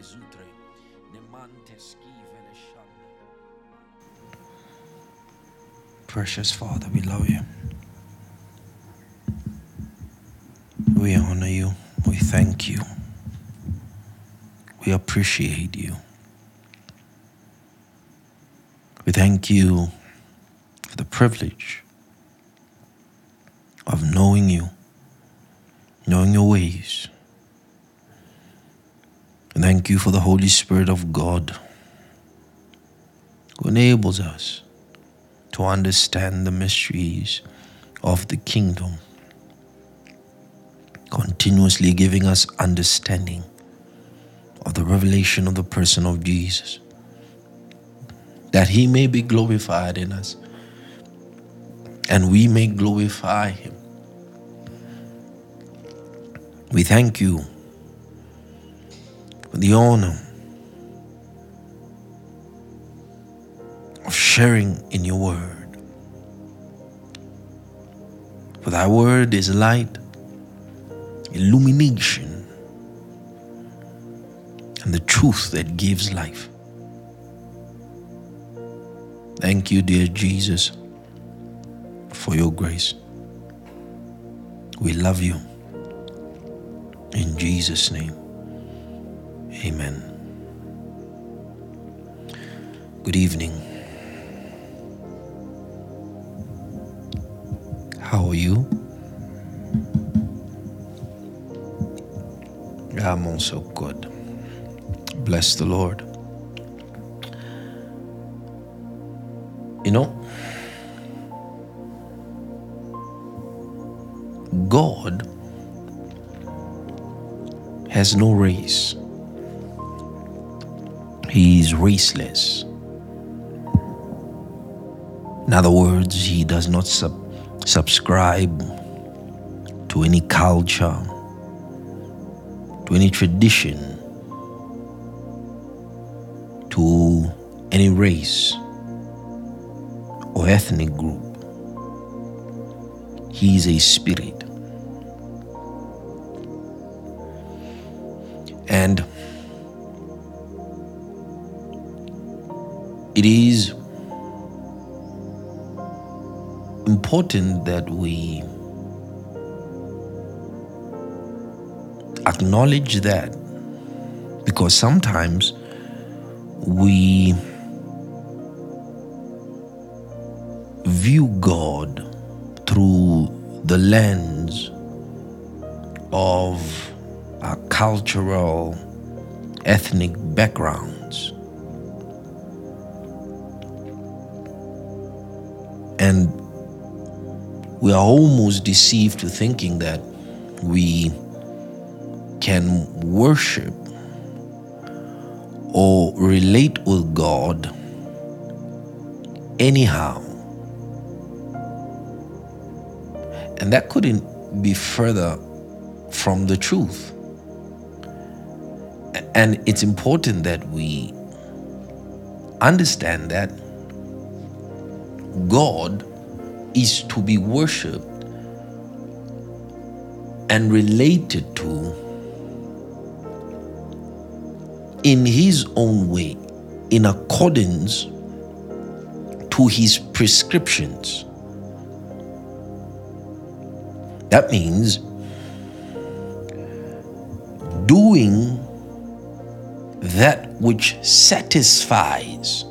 Zutre. Precious Father, we love you. We honor you. We thank you. We appreciate you. We thank you for the privilege of knowing you, knowing your ways. Thank you for the Holy Spirit of God who enables us to understand the mysteries of the kingdom, continuously giving us understanding of the revelation of the person of Jesus, that he may be glorified in us and we may glorify him. We thank you for the honor of sharing in your word. For thy word is light, illumination, and the truth that gives life. Thank you, dear Jesus, for your grace. We love you. In Jesus' name, amen. Good evening. How are you? I'm also good. Bless the Lord. You know, God has no race. He is raceless. In other words, he does not sub- subscribe to any culture, to any tradition, to any race or ethnic group. He is a spirit. Important that we acknowledge that because sometimes we view God through the lens of our cultural, ethnic backgrounds. We are almost deceived to thinking that we can worship or relate with God anyhow. And that couldn't be further from the truth. And it's important that we understand that God is to be worshiped and related to in His own way, in accordance to His prescriptions. That means doing that which satisfies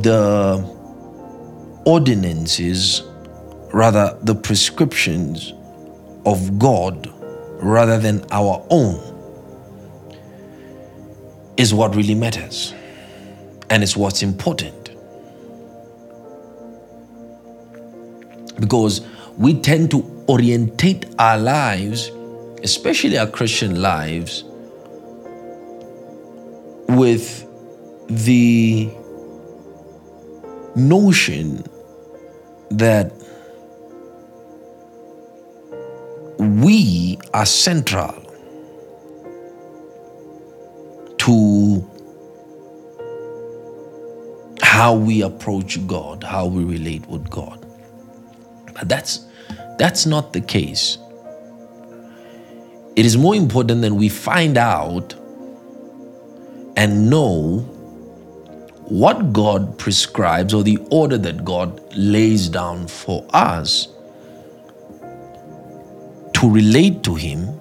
the ordinances, rather, the prescriptions of God rather than our own, is what really matters and it's what's important. Because we tend to orientate our lives, especially our Christian lives, with the notion that we are central to how we approach God, how we relate with God. But that's that's not the case. It is more important that we find out and know what God prescribes or the order that God lays down for us to relate to Him,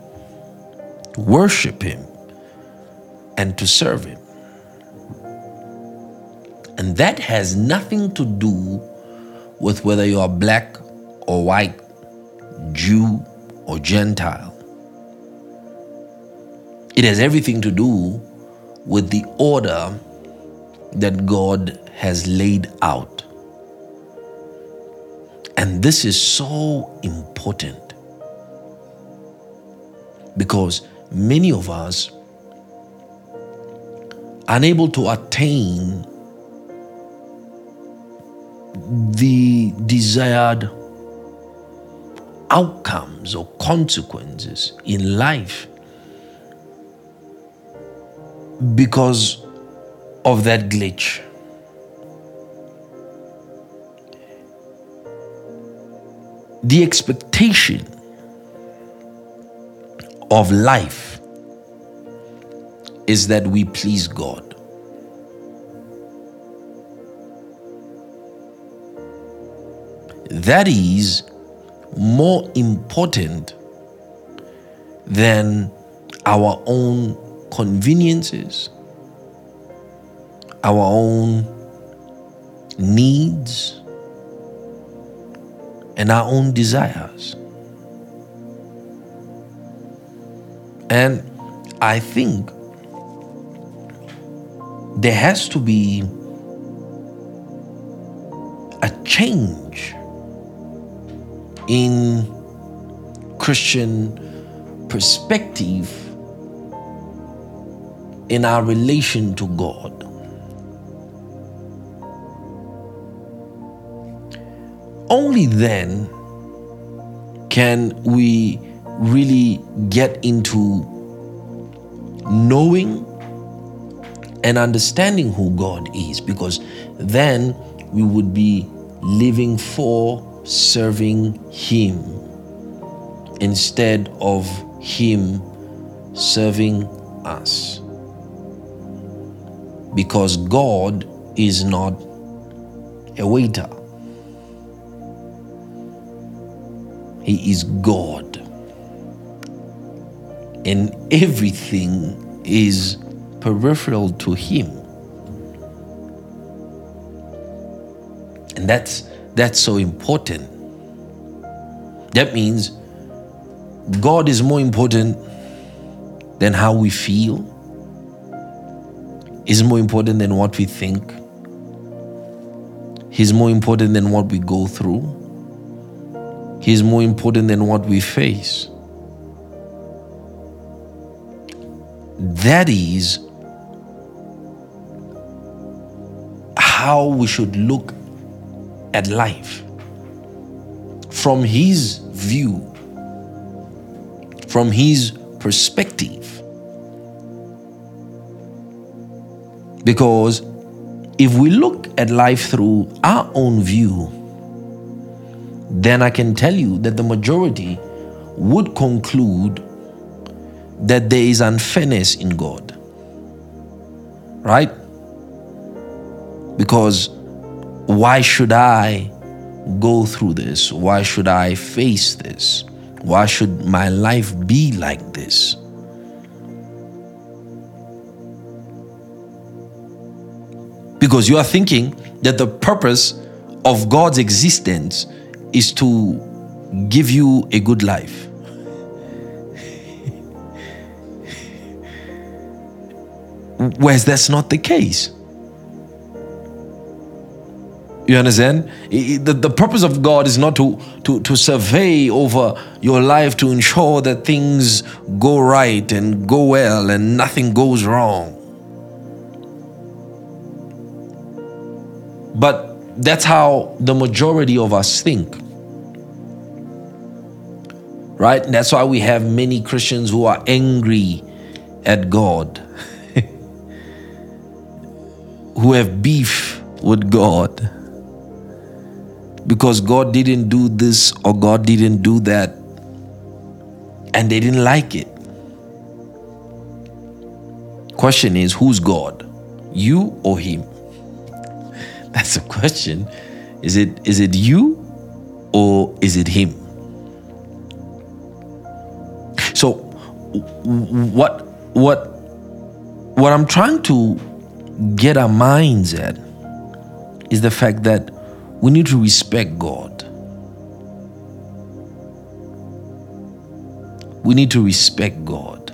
worship Him, and to serve Him. And that has nothing to do with whether you are black or white, Jew or Gentile. It has everything to do with the order that God has laid out. And this is so important because many of us are unable to attain the desired outcomes or consequences in life because of that glitch. The expectation of life is that we please God. That is more important than our own conveniences, our own needs, and our own desires. And I think there has to be a change in Christian perspective in our relation to God. Only then can we really get into knowing and understanding who God is because then we would be living for serving Him instead of Him serving us because God is not a waiter. He is God. And everything is peripheral to Him. And that's that's so important. That means God is more important than how we feel is more important than what we think. He's more important than what we go through. He's more important than what we face. That is how we should look at life from His view, from His perspective. Because if we look at life through our own view, then I can tell you that the majority would conclude that there is unfairness in God. Right? Because why should I go through this? Why should I face this? Why should my life be like this? Because you are thinking that the purpose of God's existence is to give you a good life. Whereas that's not the case. You understand? The, the purpose of God is not to, to, to survey over your life to ensure that things go right and go well and nothing goes wrong. But that's how the majority of us think. Right? And that's why we have many Christians who are angry at God, who have beef with God because God didn't do this or God didn't do that, and they didn't like it. Question is, who's God? You or him? That's the question. Is it is it you or is it him? So what what what I'm trying to get our minds at is the fact that we need to respect God. We need to respect God.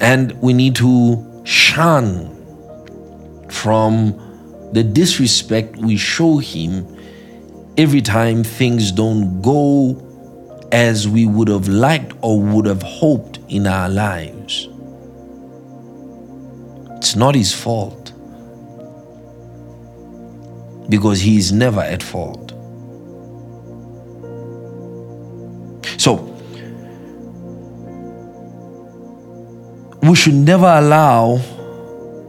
And we need to shun from the disrespect we show Him every time things don't go as we would have liked or would have hoped in our lives. It's not His fault because He is never at fault. So, we should never allow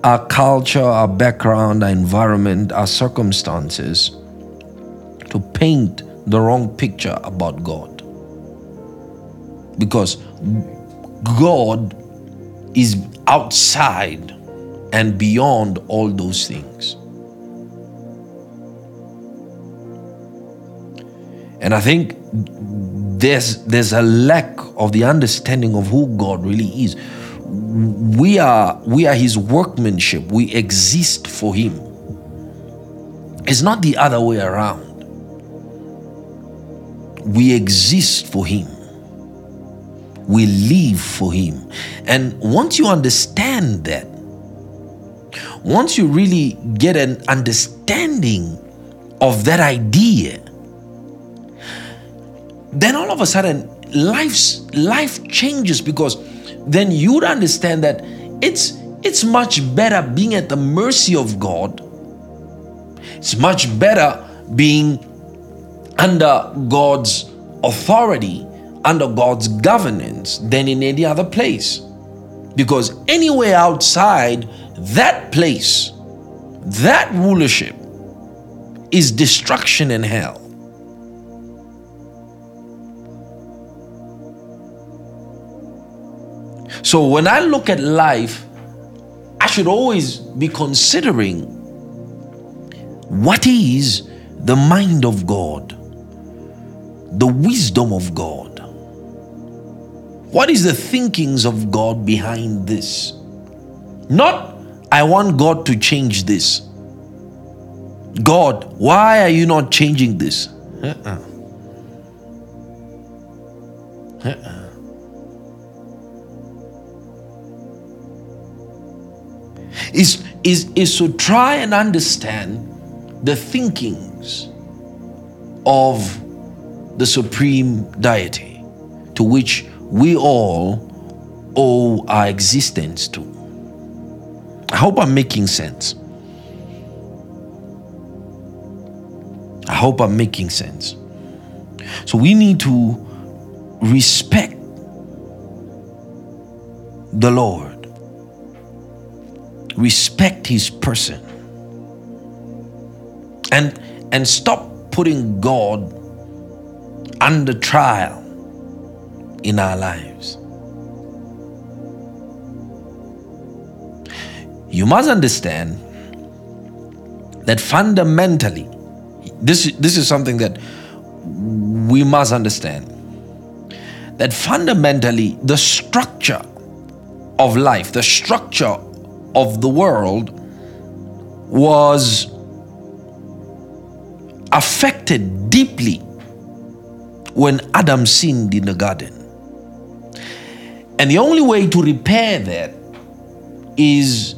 our culture, our background, our environment, our circumstances to paint the wrong picture about God. Because God is outside and beyond all those things. And I think there's there's a lack of the understanding of who God really is we are we are his workmanship. We exist for him. It's not the other way around. We exist for him. We live for him. And once you understand that once you really get an understanding of that idea then all of a sudden life's life changes because then you'd understand that it's it's much better being at the mercy of God. It's much better being under God's authority, under God's governance than in any other place. Because anywhere outside that place, that rulership is destruction and hell. So when I look at life, I should always be considering what is the mind of God, the wisdom of God. What is the thinkings of God behind this? Not, I want God to change this. God, why are you not changing this? Uh-uh. Uh-uh. Is, is, is to try and understand the thinkings of the supreme deity to which we all owe our existence to. I hope I'm making sense. I hope I'm making sense. So we need to respect the Lord respect his person. And and stop putting god under trial in our lives. You must understand that fundamentally this this is something that we must understand. That fundamentally the structure of life the structure of the world was affected deeply when Adam sinned in the garden. And the only way to repair that is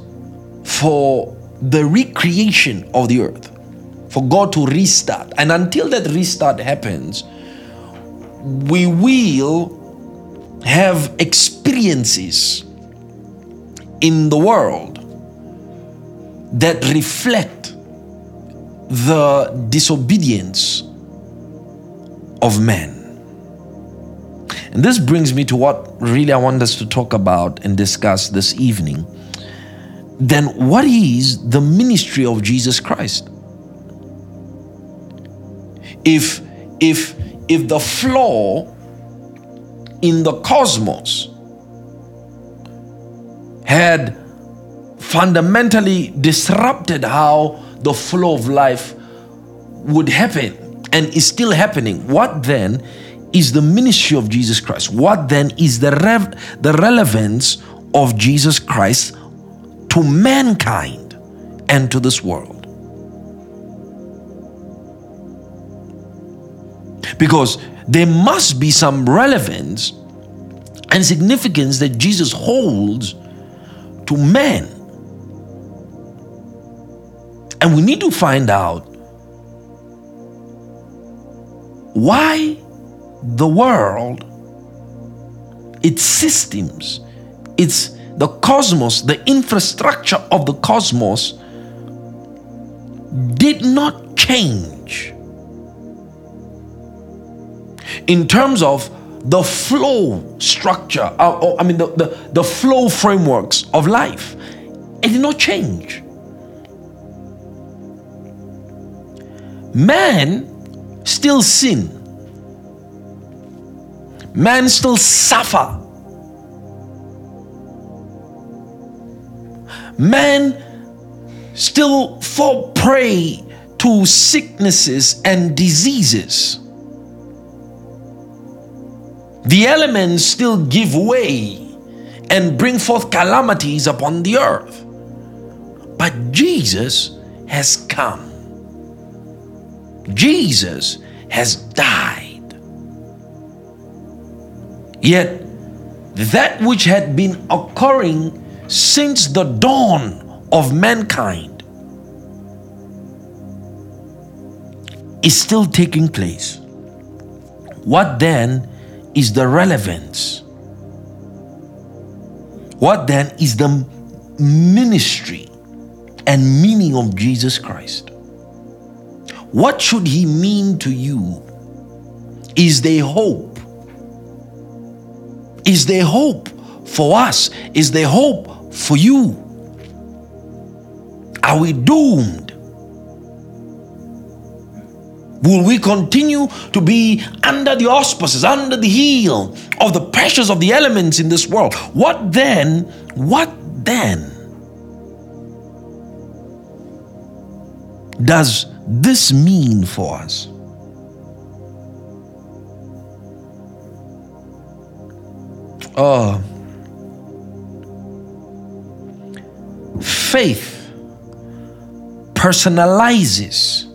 for the recreation of the earth, for God to restart. And until that restart happens, we will have experiences in the world that reflect the disobedience of man. And this brings me to what really I want us to talk about and discuss this evening. Then, what is the ministry of Jesus Christ? If if if the flaw in the cosmos had fundamentally disrupted how the flow of life would happen and is still happening. What then is the ministry of Jesus Christ? What then is the, rev- the relevance of Jesus Christ to mankind and to this world? Because there must be some relevance and significance that Jesus holds to man. And we need to find out why the world, its systems, its the cosmos, the infrastructure of the cosmos did not change in terms of the flow structure, uh, I mean, the, the, the flow frameworks of life. It did not change. Man still sin. Man still suffer. Man still fall prey to sicknesses and diseases the elements still give way and bring forth calamities upon the earth. But Jesus has come. Jesus has died. Yet, that which had been occurring since the dawn of mankind is still taking place. What then is the relevance? What then is the ministry and meaning of Jesus Christ? What should he mean to you? Is there hope? Is there hope for us? Is there hope for you? Are we doomed? Will we continue to be under the auspices, under the heel of the pressures of the elements in this world? What then? What then does this mean for us? Oh, faith personalizes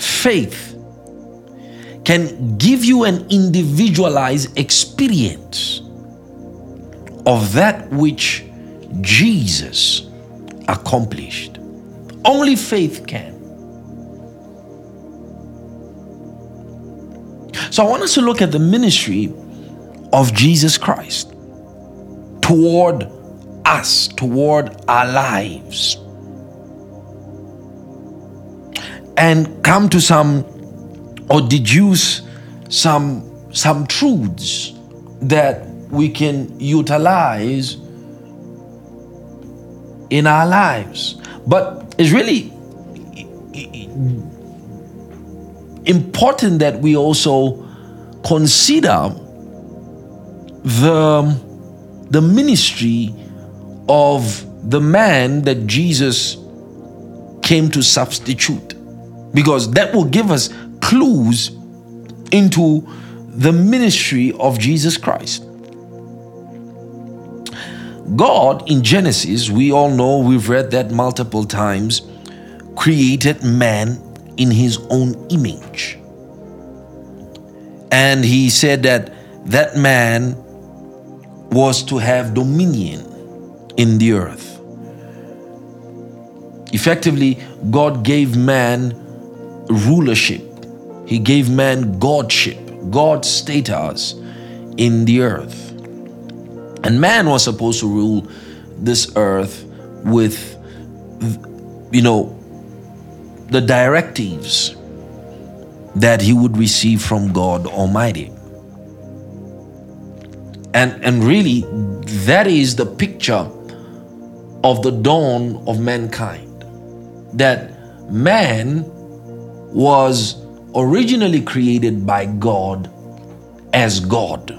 faith can give you an individualized experience of that which Jesus accomplished. Only faith can. So I want us to look at the ministry of Jesus Christ toward us, toward our lives. And come to some or deduce some some truths that we can utilize in our lives. But it's really important that we also consider the the ministry of the man that Jesus came to substitute because that will give us clues into the ministry of Jesus Christ. God in Genesis, we all know, we've read that multiple times, created man in his own image. And he said that that man was to have dominion in the earth. Effectively, God gave man rulership. He gave man godship, God status in the earth. And man was supposed to rule this earth with, you know, the directives that he would receive from God Almighty. And, and really, that is the picture of the dawn of mankind. That man was originally created by God as God.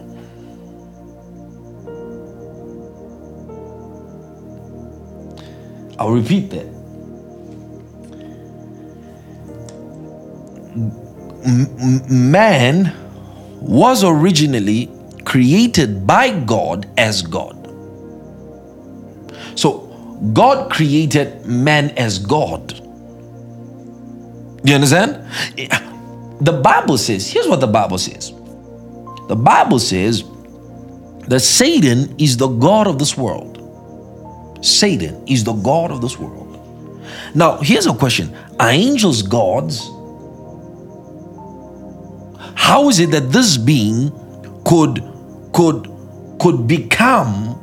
I'll repeat that. man was originally created by God as God. So God created man as God. You understand? The Bible says, here's what the Bible says. The Bible says that Satan is the God of this world. Satan is the God of this world. Now, here's a question Are angels gods? How is it that this being could could could become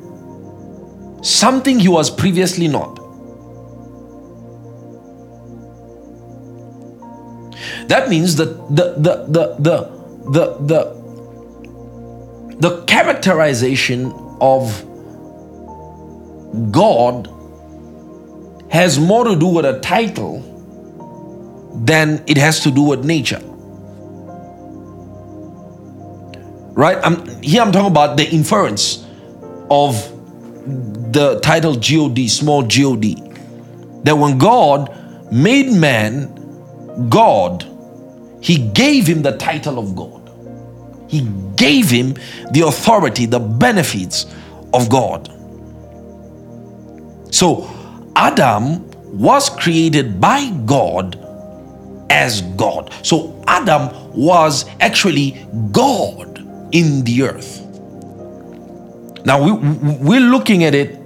something he was previously not? That means that the the the the the the, the characterization of God has more to do with a title than it has to do with nature. Right? I'm, here I'm talking about the inference of the title God, small God. That when God made man God, he gave him the title of God. He gave him the authority, the benefits of God. So Adam was created by God as God. So Adam was actually God in the earth. Now we, we're looking at it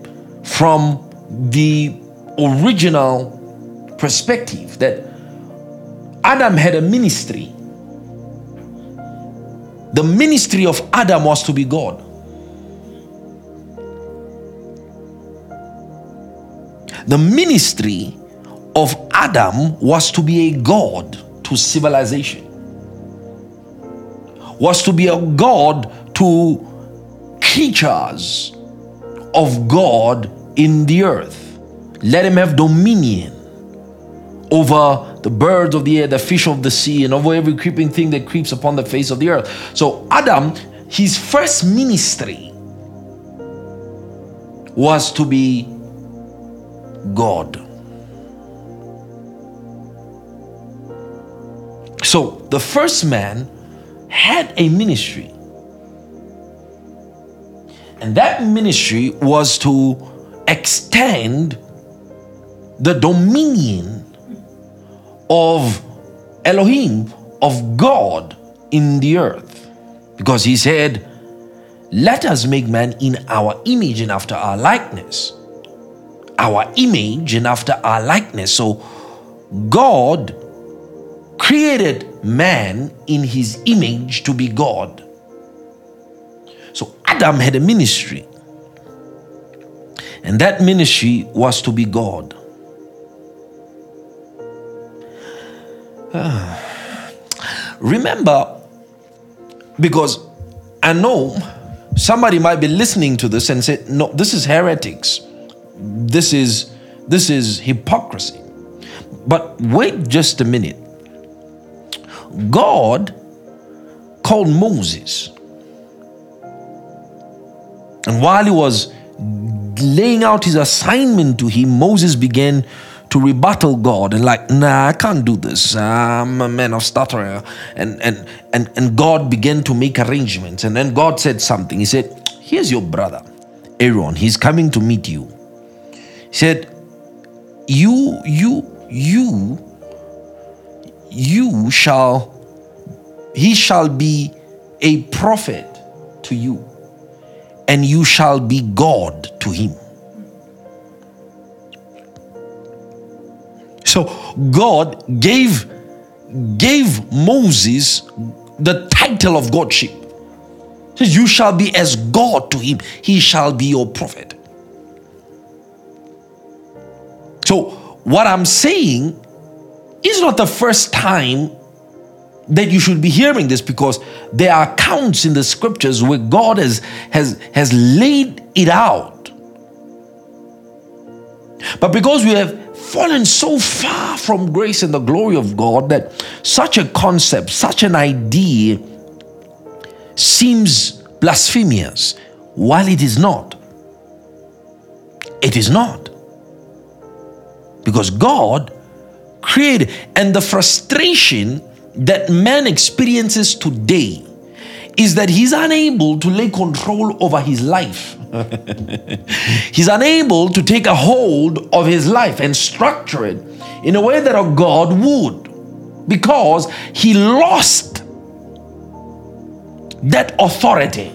from the original perspective that Adam had a ministry. The ministry of Adam was to be God. The ministry of Adam was to be a God to civilization, was to be a God to creatures of God in the earth. Let him have dominion over the birds of the air, the fish of the sea, and over every creeping thing that creeps upon the face of the earth. So, Adam, his first ministry was to be God. So the first man had a ministry. And that ministry was to extend the dominion of Elohim, of God in the earth. Because he said, Let us make man in our image and after our likeness our image and after our likeness. So God created man in his image to be God. So Adam had a ministry. And that ministry was to be God. Ah. Remember, because I know somebody might be listening to this and say, no, this is heretics this is this is hypocrisy. But wait just a minute. God called Moses. And while he was laying out his assignment to him, Moses began to rebuttal God and like, nah, I can't do this. I'm a man of stutter. Uh, and and and and God began to make arrangements. And then God said something. He said, Here's your brother, Aaron. He's coming to meet you. He said, You, you, you, you shall, he shall be a prophet to you, and you shall be God to him. So God gave gave Moses the title of godship. Says, You shall be as God to him, he shall be your prophet. So, what I'm saying is not the first time that you should be hearing this because there are accounts in the scriptures where God has, has, has laid it out. But because we have fallen so far from grace and the glory of God that such a concept, such an idea seems blasphemous while it is not. It is not. Because God created, and the frustration that man experiences today is that he's unable to lay control over his life. he's unable to take a hold of his life and structure it in a way that a God would because he lost that authority.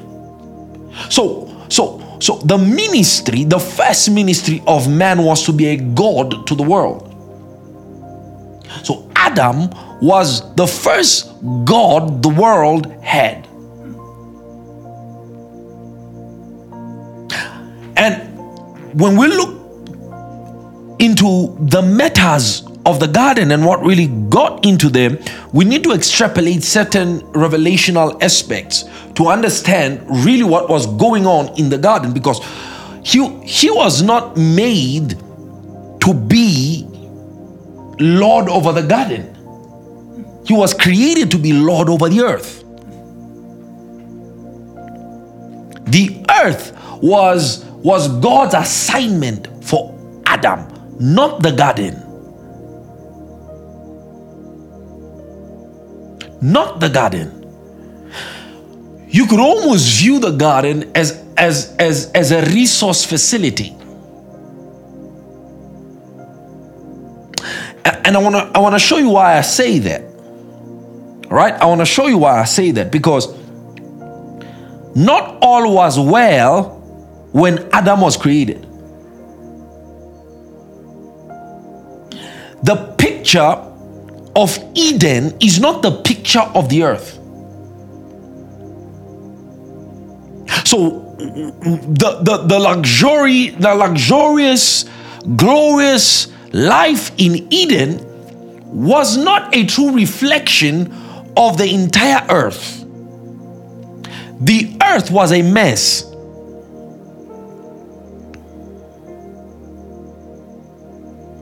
So, so, so the ministry, the first ministry of man was to be a God to the world. So Adam was the first God the world had. When we look into the matters of the garden and what really got into them, we need to extrapolate certain revelational aspects to understand really what was going on in the garden because he, he was not made to be Lord over the garden. He was created to be Lord over the earth. The earth was, was God's assignment for Adam, not the garden. Not the garden. You could almost view the garden as, as, as, as a resource facility. And I want to I want to show you why I say that. Right? I want to show you why I say that because not all was well when Adam was created. The picture of Eden is not the picture of the earth. So the, the, the luxury, the luxurious, glorious life in Eden was not a true reflection of the entire earth. The earth was a mess.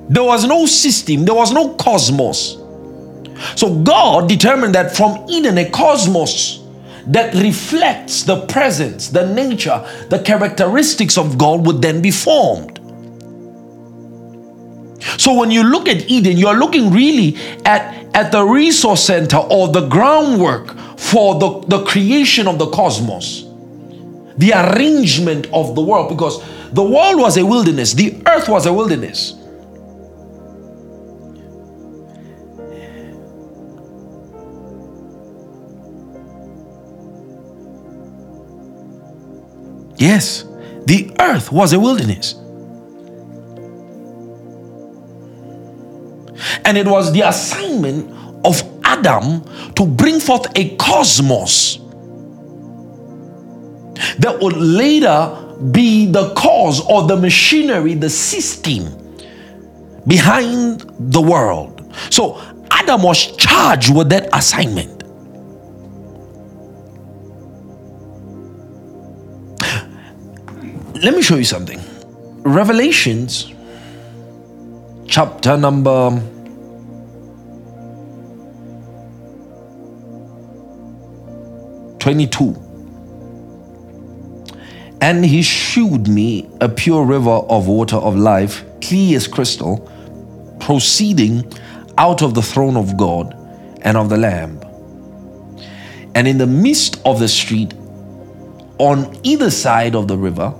There was no system, there was no cosmos. So God determined that from Eden, a cosmos that reflects the presence, the nature, the characteristics of God would then be formed. So when you look at Eden, you're looking really at, at the resource center or the groundwork for the, the creation of the cosmos, the arrangement of the world, because the world was a wilderness, the earth was a wilderness. Yes, the earth was a wilderness. And it was the assignment of Adam to bring forth a cosmos that would later be the cause or the machinery, the system behind the world. So Adam was charged with that assignment. Let me show you something. Revelations chapter number 22. And he shewed me a pure river of water of life, clear as crystal, proceeding out of the throne of God and of the Lamb. And in the midst of the street, on either side of the river,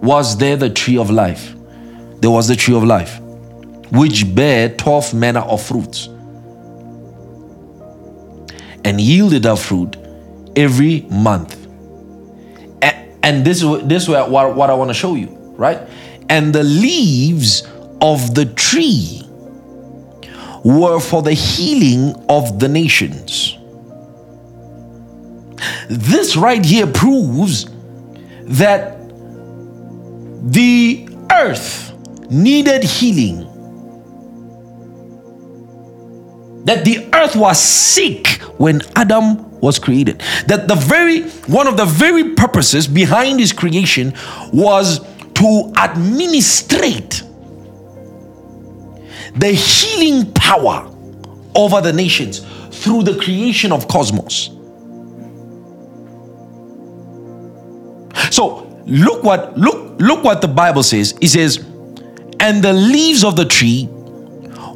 was there the tree of life. There was the tree of life, which bare twelve manner of fruits, and yielded her fruit every month. And this, this is what, what I want to show you, right? And the leaves of the tree were for the healing of the nations. This right here proves that the earth needed healing. That the earth was sick when Adam was created. That the very one of the very purposes behind his creation was to administrate the healing power over the nations through the creation of cosmos. So look what look look what the Bible says. It says, and the leaves of the tree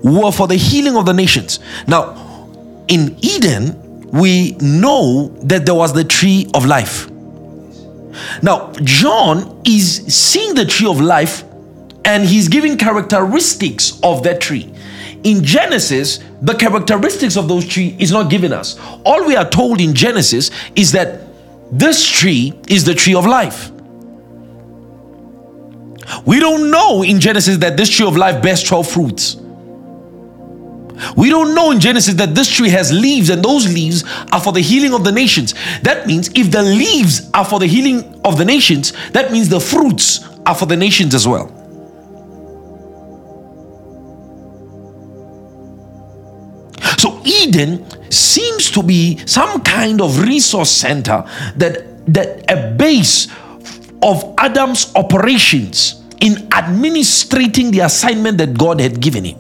were for the healing of the nations. Now, in Eden, we know that there was the tree of life. Now, John is seeing the tree of life and he's giving characteristics of that tree. In Genesis, the characteristics of those tree is not given us. All we are told in Genesis is that this tree is the tree of life. We don't know in Genesis that this tree of life bears 12 fruits. We don't know in Genesis that this tree has leaves and those leaves are for the healing of the nations. That means if the leaves are for the healing of the nations, that means the fruits are for the nations as well. So Eden seems to be some kind of resource center that that a base of Adam's operations in administrating the assignment that God had given him.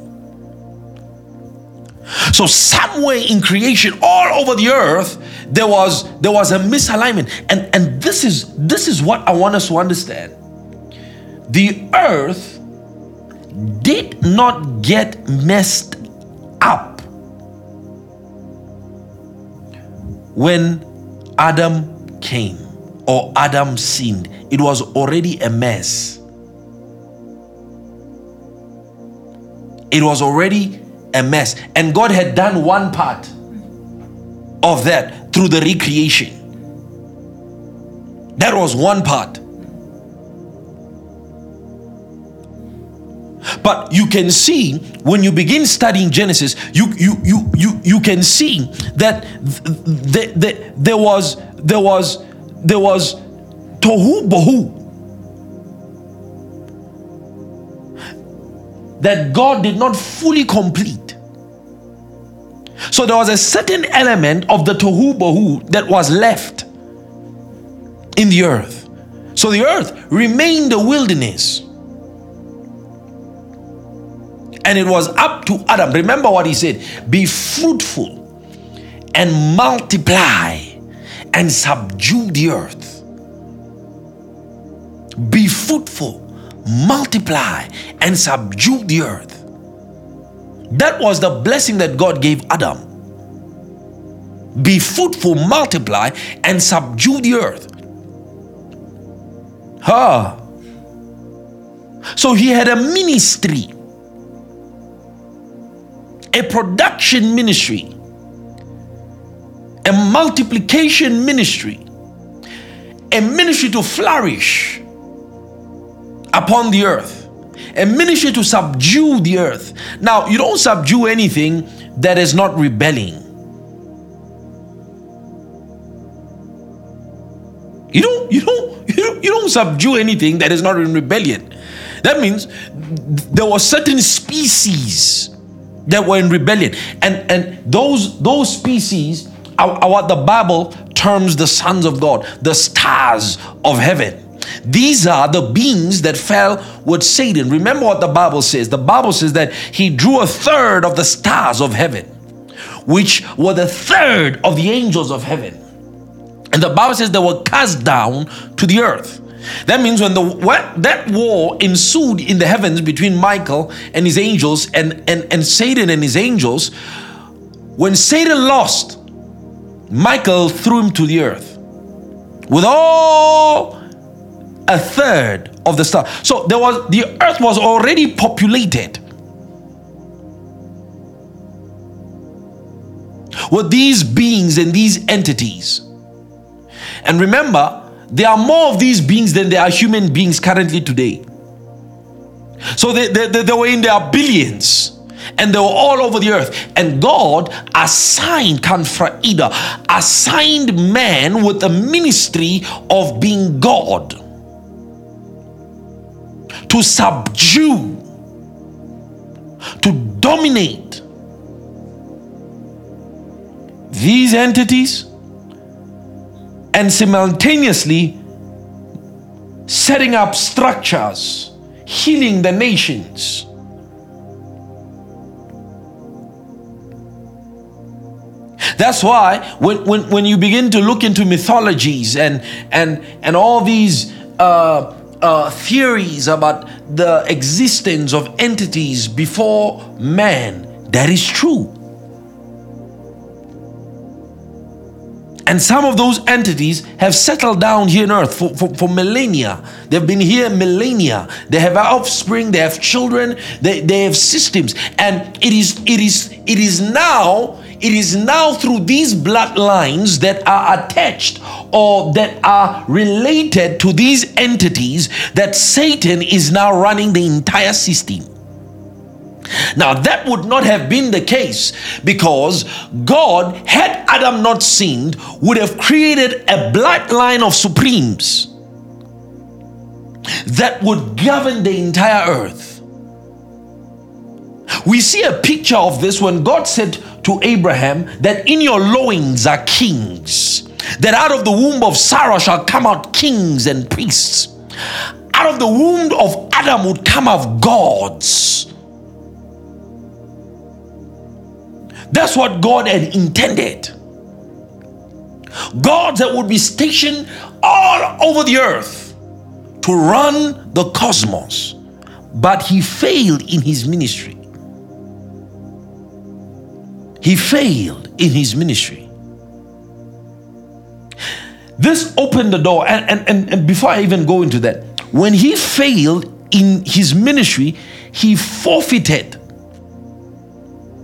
So somewhere in creation, all over the earth, there was there was a misalignment, and and this is this is what I want us to understand. The earth did not get messed up when Adam came or Adam sinned. It was already a mess. It was already a mess. And God had done one part of that through the recreation. That was one part. But you can see when you begin studying Genesis, you you you you you can see that th- th- th- there was there was there was tohu bohu that God did not fully complete. So there was a certain element of the tohu bohu that was left in the earth. So the earth remained a wilderness. And it was up to Adam. Remember what he said be fruitful and multiply and subdue the earth. Be fruitful multiply and subdue the earth. That was the blessing that God gave Adam. Be fruitful, multiply, and subdue the earth. Huh. So he had a ministry, a production ministry, a multiplication ministry, a ministry to flourish upon the earth, a ministry to subdue the earth. Now, you don't subdue anything that is not rebelling. You don't, you don't, you don't, you don't subdue anything that is not in rebellion. That means there were certain species that were in rebellion, and and those those species what the Bible terms the sons of God, the stars of heaven. These are the beings that fell with Satan. Remember what the Bible says. The Bible says that he drew a third of the stars of heaven, which were the third of the angels of heaven. And the Bible says they were cast down to the earth. That means when the when that war ensued in the heavens between Michael and his angels and, and, and Satan and his angels, when Satan lost, Michael threw him to the earth with all a third of the star. So there was the earth was already populated with these beings and these entities. And remember, there are more of these beings than there are human beings currently today. So they, they, they, were in their billions and they were all over the earth. And God assigned Kanfraida, assigned man with the ministry of being God to subdue, to dominate these entities and simultaneously setting up structures, healing the nations. That's why when, when, when you begin to look into mythologies and and and all these uh, uh, theories about the existence of entities before man, that is true. And some of those entities have settled down here on earth for, for, for, millennia. They've been here millennia. They have offspring, they have children, they, they have systems. And it is it is it is now, it is now through these bloodlines that are attached or that are related to these entities that Satan is now running the entire system. Now, that would not have been the case because God, had Adam not sinned, would have created a bloodline of supremes that would govern the entire earth. We see a picture of this when God said to Abraham that in your loins are kings, that out of the womb of Sarah shall come out kings and priests. Out of the womb of Adam would come out gods That's what God had intended. Gods that would be stationed all over the earth to run the cosmos. But he failed in his ministry. He failed in his ministry. This opened the door, and, and, and, and before I even go into that, when he failed in his ministry, he forfeited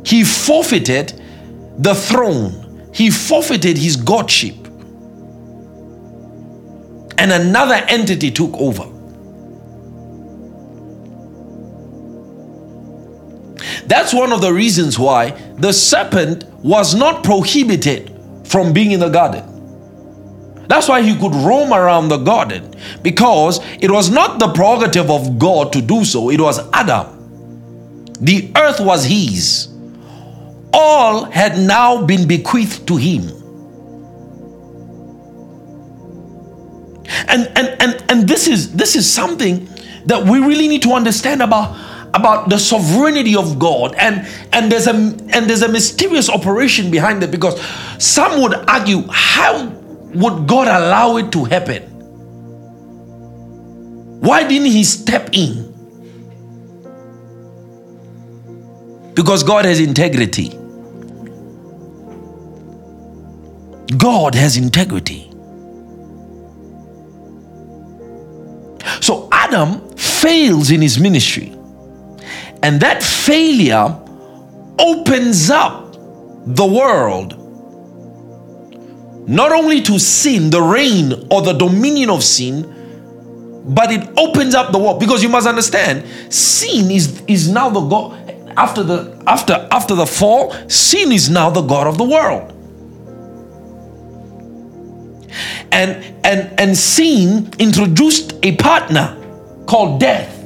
he forfeited the throne, he forfeited his godship. And another entity took over. That's one of the reasons why the serpent was not prohibited from being in the garden. That's why he could roam around the garden because it was not the prerogative of God to do so, it was Adam. The earth was his all had now been bequeathed to him. And, and, and, and this is this is something that we really need to understand about about the sovereignty of God and and there's a and there's a mysterious operation behind it because some would argue how would God allow it to happen? Why didn't he step in? Because God has integrity. God has integrity. So Adam fails in his ministry. And that failure opens up the world. Not only to sin, the reign or the dominion of sin, but it opens up the world. Because you must understand sin is is now the god after the after after the fall sin is now the god of the world. And and and sin introduced a partner called death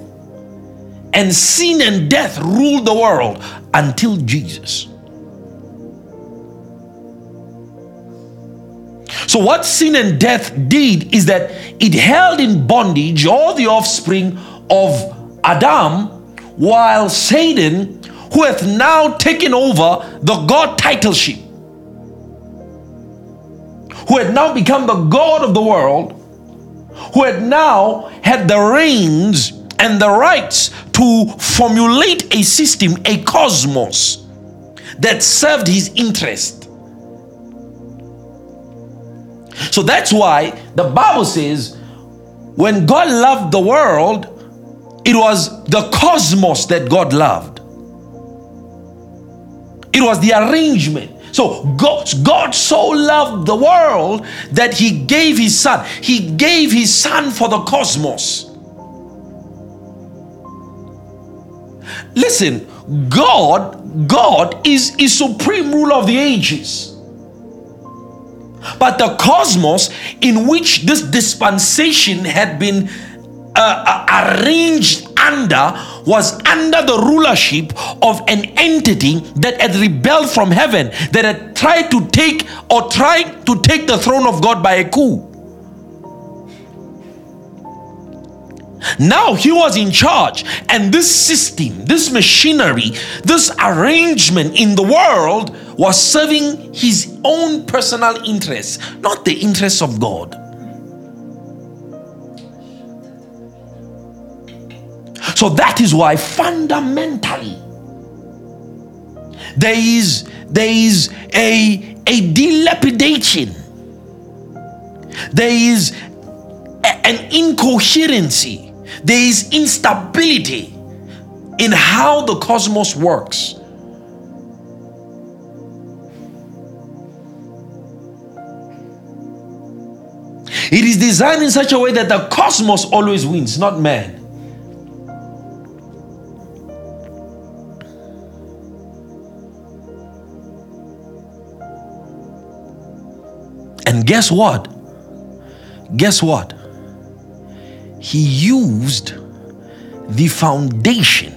and sin and death ruled the world until jesus. So what sin and death did is that it held in bondage all the offspring of adam while satan who hath now taken over the god titleship who had now become the God of the world, who had now had the reins and the rights to formulate a system, a cosmos that served his interest. So that's why the Bible says when God loved the world, it was the cosmos that God loved. It was the arrangement. So God, God so loved the world that he gave his son. He gave his son for the cosmos. Listen, God, God is, is supreme ruler of the ages. But the cosmos in which this dispensation had been uh, uh arranged under was under the rulership of an entity that had rebelled from heaven, that had tried to take or tried to take the throne of God by a coup. Now he was in charge, and this system, this machinery, this arrangement in the world was serving his own personal interests, not the interests of God. So that is why fundamentally there is there is a a dilapidation. There is a, an incoherency. There is instability in how the cosmos works. It is designed in such a way that the cosmos always wins, not man. And guess what? Guess what? He used the foundation.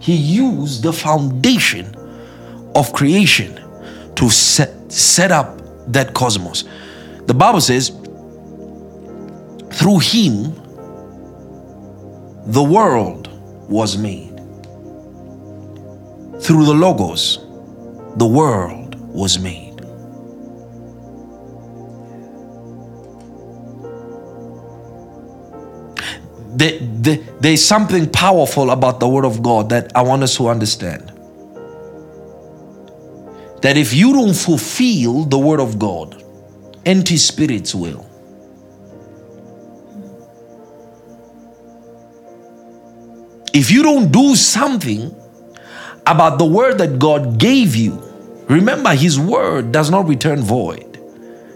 He used the foundation of creation to set, set up that cosmos. The Bible says, through him, the world was made. Through the Logos, the world was made. There, there, there's something powerful about the Word of God that I want us to understand. That if you don't fulfill the Word of God, empty spirits will. If you don't do something about the word that God gave you, remember His word does not return void.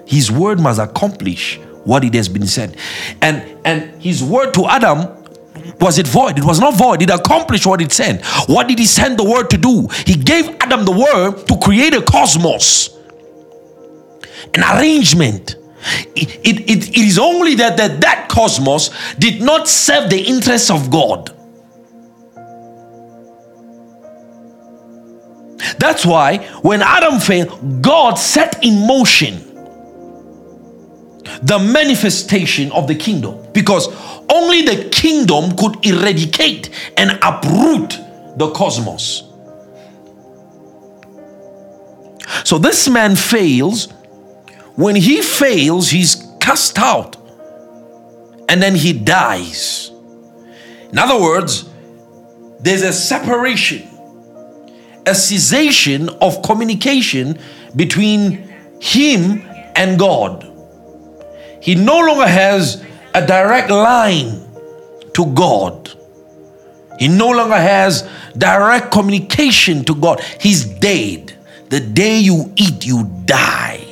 His word must accomplish what it has been said. And and His word to Adam was it void? It was not void. It accomplished what it said. What did He send the word to do? He gave Adam the word to create a cosmos an arrangement. It, it, it, is only that, that that cosmos did not serve the interests of God. That's why when Adam failed, God set in motion the manifestation of the kingdom because only the kingdom could eradicate and uproot the cosmos. So this man fails when he fails, he's cast out and then he dies. In other words, there's a separation, a cessation of communication between him and God. He no longer has a direct line to God. He no longer has direct communication to God. He's dead. The day you eat, you die.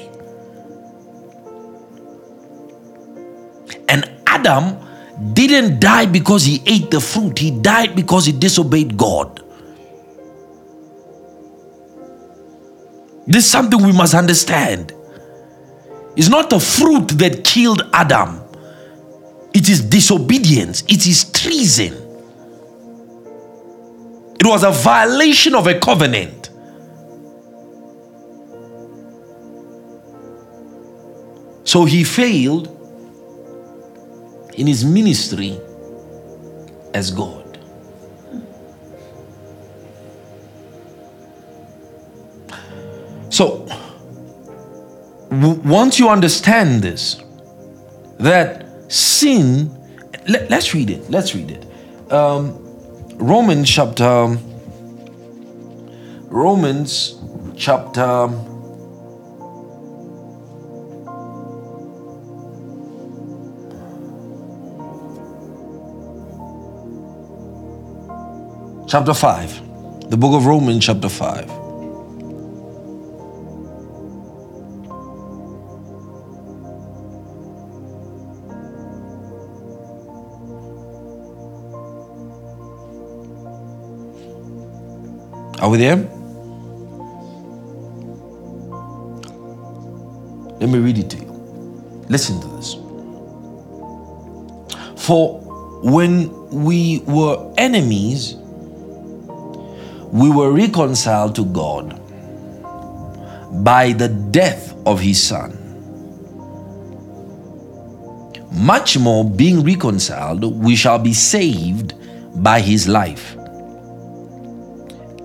And Adam didn't die because he ate the fruit, he died because he disobeyed God. This is something we must understand. It's not the fruit that killed Adam, it is disobedience, it is treason. It was a violation of a covenant. So he failed in his ministry as God. So, w- once you understand this, that sin, let, us read it. Let's read it. Um, Romans chapter, Romans chapter chapter 5. The book of Romans, chapter 5. Are we there? Let me read it to you. Listen to this. For when we were enemies, we were reconciled to God by the death of his son. Much more, being reconciled, we shall be saved by his life.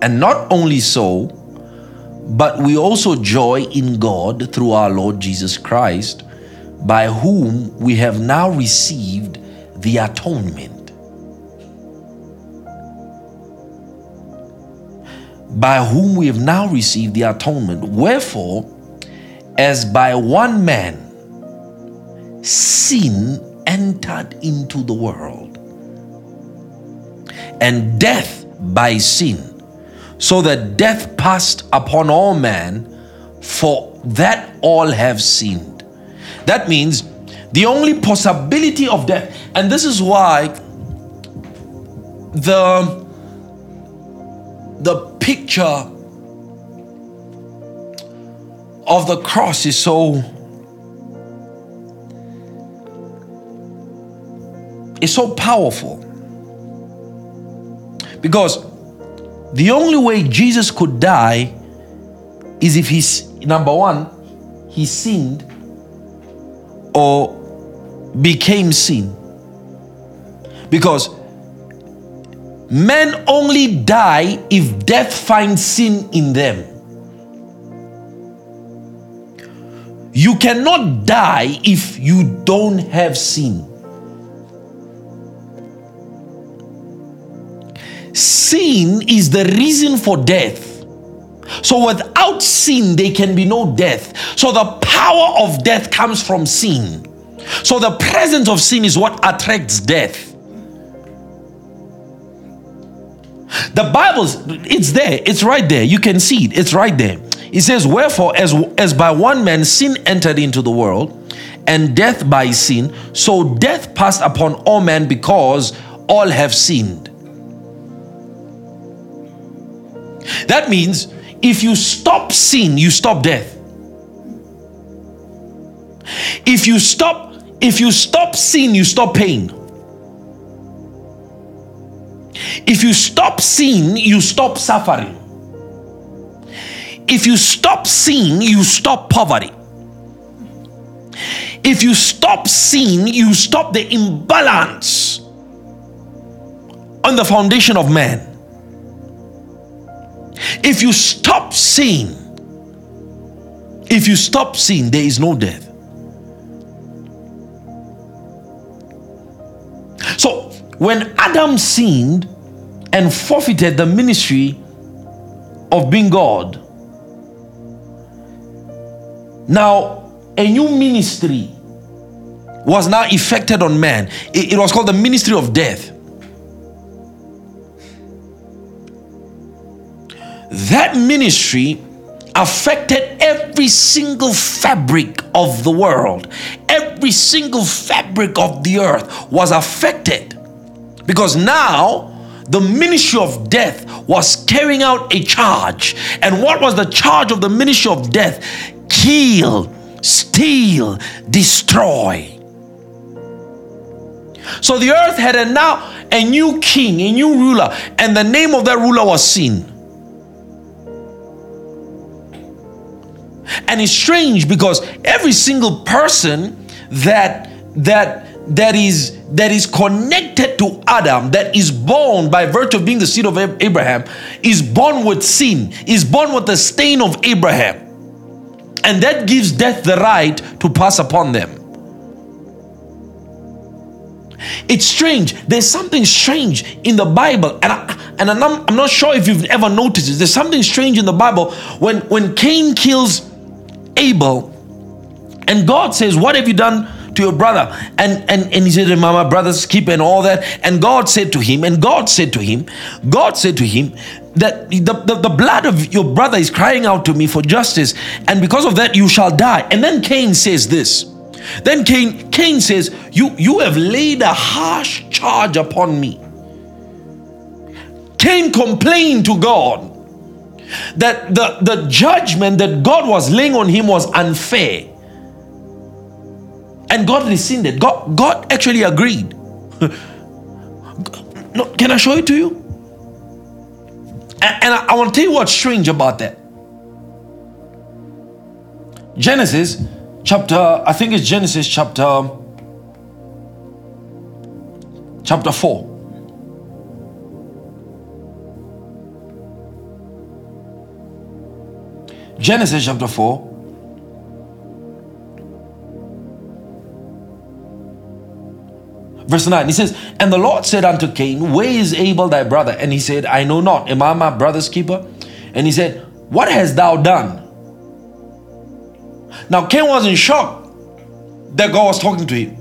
And not only so, but we also joy in God through our Lord Jesus Christ, by whom we have now received the atonement. By whom we have now received the atonement. Wherefore, as by one man sin entered into the world, and death by sin so that death passed upon all men, for that all have sinned. That means the only possibility of death, and this is why the the picture of the cross is so is so powerful because the only way Jesus could die is if he's number one, he sinned or became sin. Because men only die if death finds sin in them. You cannot die if you don't have sin. Sin is the reason for death. So without sin, there can be no death. So the power of death comes from sin. So the presence of sin is what attracts death. The Bible, it's there, it's right there. You can see it, it's right there. It says, Wherefore, as, as by one man sin entered into the world, and death by sin, so death passed upon all men because all have sinned. That means if you stop sin, you stop death. If you stop if you stop sin, you stop pain. If you stop sin, you stop suffering. If you stop sin, you stop poverty. If you stop sin, you stop the imbalance on the foundation of man. If you stop sin, if you stop sin, there is no death. So when Adam sinned and forfeited the ministry of being God, now a new ministry was now effected on man. It, was called the ministry of death. That ministry affected every single fabric of the world. Every single fabric of the earth was affected because now the ministry of death was carrying out a charge. And what was the charge of the ministry of death? Kill, steal, destroy. So the earth had a now a new king, a new ruler, and the name of that ruler was sin. And it's strange because every single person that that that is that is connected to Adam, that is born by virtue of being the seed of Abraham, is born with sin, is born with the stain of Abraham. And that gives death the right to pass upon them. It's strange. There's something strange in the Bible, and I, and I'm, I'm not sure if you've ever noticed it. There's something strange in the Bible when when Cain kills Abel, and God says, What have you done to your brother? And and, and he said, My brother's keep and all that. And God said to him, and God said to him, God said to him, that the, the, the blood of your brother is crying out to me for justice, and because of that you shall die. And then Cain says this. Then Cain, Cain says, you, you have laid a harsh charge upon me. Cain complained to God that the, the judgment that God was laying on him was unfair. And God rescinded. God, God actually agreed. no, can I show it to you? And, and I, I want to tell you what's strange about that. Genesis chapter, I think it's Genesis chapter chapter 4. Genesis chapter 4. Verse 9, he says, And the Lord said unto Cain, Where is Abel thy brother? And he said, I know not. Am I my brother's keeper? And he said, What hast thou done? Now Cain was in shock that God was talking to him.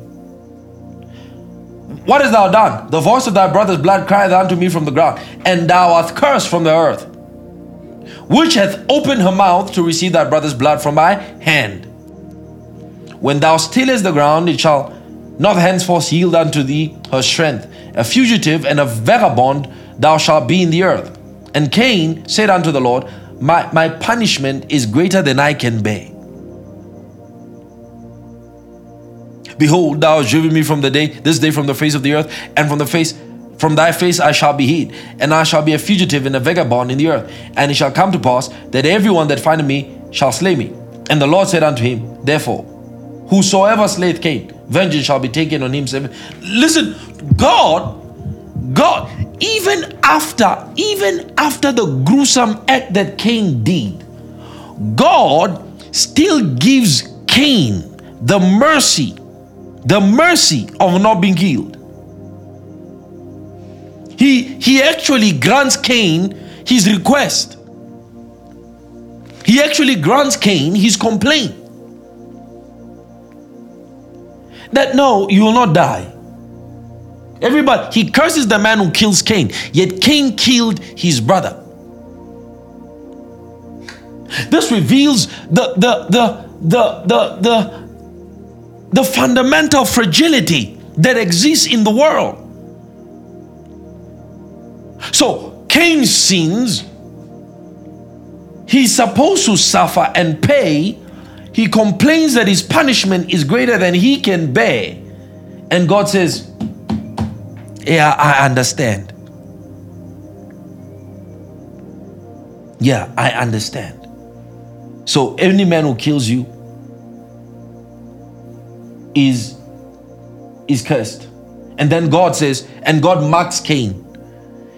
What hast thou done? The voice of thy brother's blood crieth unto me from the ground, and thou art cursed from the earth. Which hath opened her mouth to receive thy brother's blood from my hand? When thou stillest the ground, it shall not henceforth yield unto thee her strength. A fugitive and a vagabond thou shalt be in the earth. And Cain said unto the Lord, My, my punishment is greater than I can bear. Behold, thou hast driven me from the day, this day from the face of the earth, and from the face from thy face I shall be hid, and I shall be a fugitive and a vagabond in the earth. And it shall come to pass that everyone that findeth me shall slay me. And the Lord said unto him, Therefore, whosoever slayeth Cain, vengeance shall be taken on him. Listen, God, God, even after, even after the gruesome act that Cain did, God still gives Cain the mercy the mercy of not being killed. He, he actually grants Cain his request. He actually grants Cain his complaint that no, you will not die. Everybody, he curses the man who kills Cain, yet Cain killed his brother. This reveals the the the the the, the the fundamental fragility that exists in the world. So, Cain sins, he's supposed to suffer and pay. He complains that his punishment is greater than he can bear. And God says, Yeah, I understand. Yeah, I understand. So, any man who kills you, is is cursed. And then God says, and God marks Cain.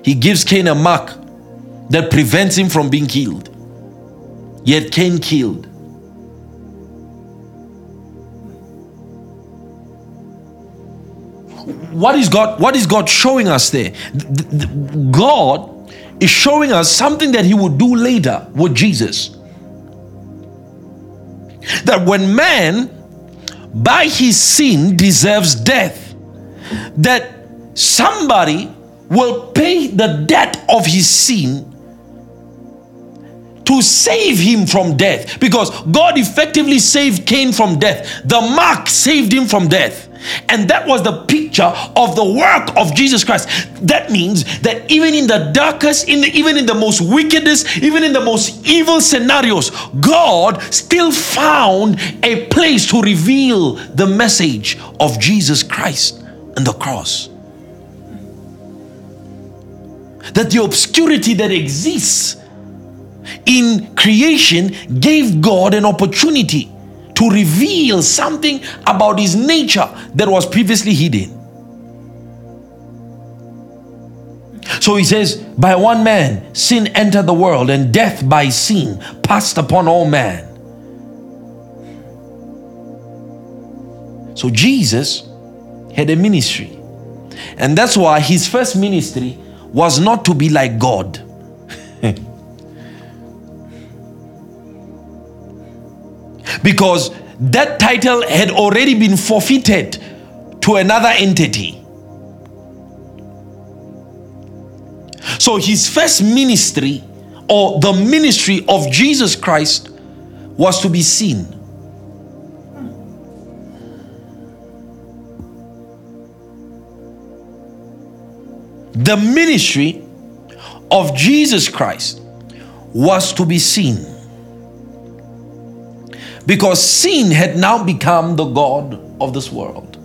He gives Cain a mark that prevents him from being killed. Yet Cain killed. What is God what is God showing us there? God is showing us something that he would do later with Jesus. That when man by his sin deserves death, that somebody will pay the debt of his sin to save him from death because God effectively saved Cain from death. The mark saved him from death. And that was the picture of the work of Jesus Christ. That means that even in the darkest, in the, even in the most wickedest, even in the most evil scenarios, God still found a place to reveal the message of Jesus Christ and the cross. That the obscurity that exists in creation gave God an opportunity to reveal something about his nature that was previously hidden. So he says, By one man sin entered the world, and death by sin passed upon all men. So Jesus had a ministry. And that's why his first ministry was not to be like God. because that title had already been forfeited to another entity. So his first ministry or the ministry of Jesus Christ was to be seen. The ministry of Jesus Christ was to be seen because sin had now become the God of this world.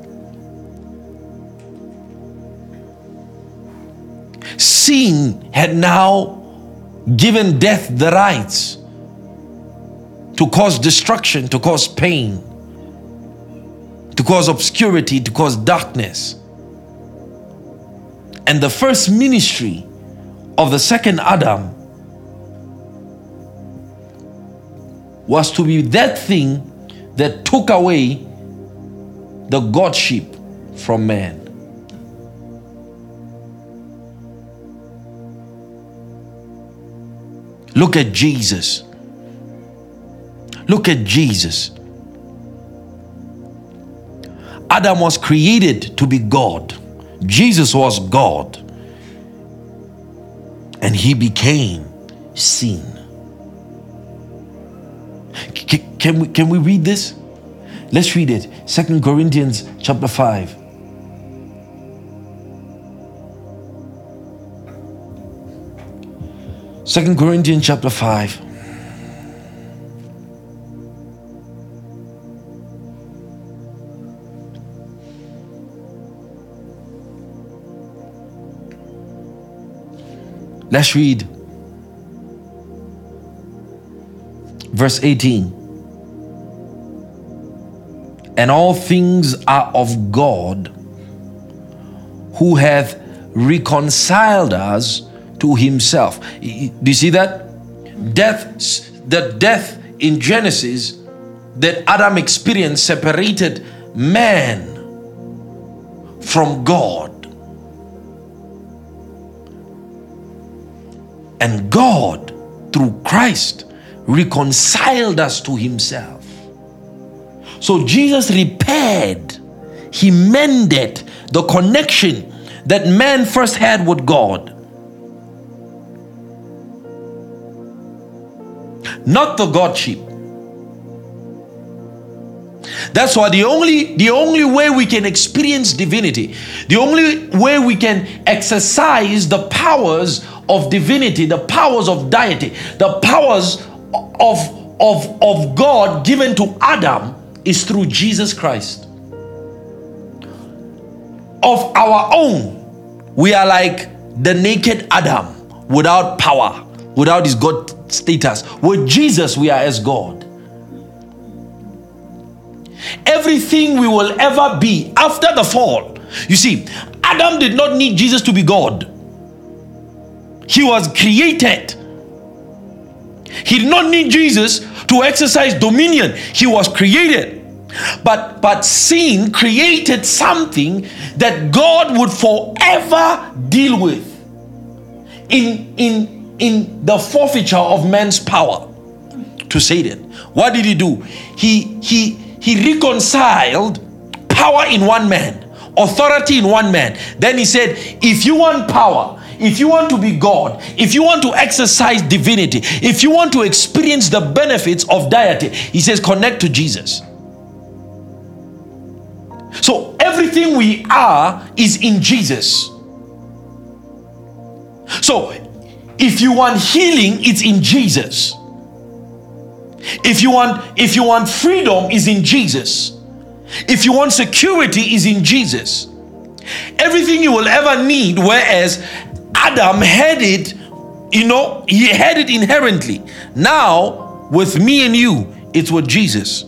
Sin had now given death the rights to cause destruction, to cause pain, to cause obscurity, to cause darkness. And the first ministry of the second Adam was to be that thing that took away the Godship from man. Look at Jesus. Look at Jesus. Adam was created to be God. Jesus was God. And he became sin. Can we, can we read this? Let's read it. Second Corinthians chapter 5. Second Corinthians chapter 5. Let's read verse 18. And all things are of God, who hath reconciled us to himself. Do you see that? Death, the death in Genesis that Adam experienced separated man from God. And God, through Christ, reconciled us to Himself. So Jesus repaired, He mended the connection that man first had with God. Not the Godship. That's why the only the only way we can experience divinity, the only way we can exercise the powers of divinity, the powers of deity, the powers of, of, of God given to Adam is through Jesus Christ. Of our own, we are like the naked Adam without power, without his God status. With Jesus, we are as God. Everything we will ever be after the fall. You see, Adam did not need Jesus to be God. He was created. He did not need Jesus to exercise dominion. He was created. But but sin created something that God would forever deal with in in in the forfeiture of man's power to Satan. What did he do? He he he reconciled power in one man, authority in one man. Then he said, if you want power, if you want to be God, if you want to exercise divinity, if you want to experience the benefits of deity, he says, connect to Jesus. So everything we are is in Jesus. So if you want healing, it's in Jesus. If you want if you want freedom is in Jesus. If you want security is in Jesus. Everything you will ever need whereas Adam had it, you know, he had it inherently. Now, with me and you, it's with Jesus.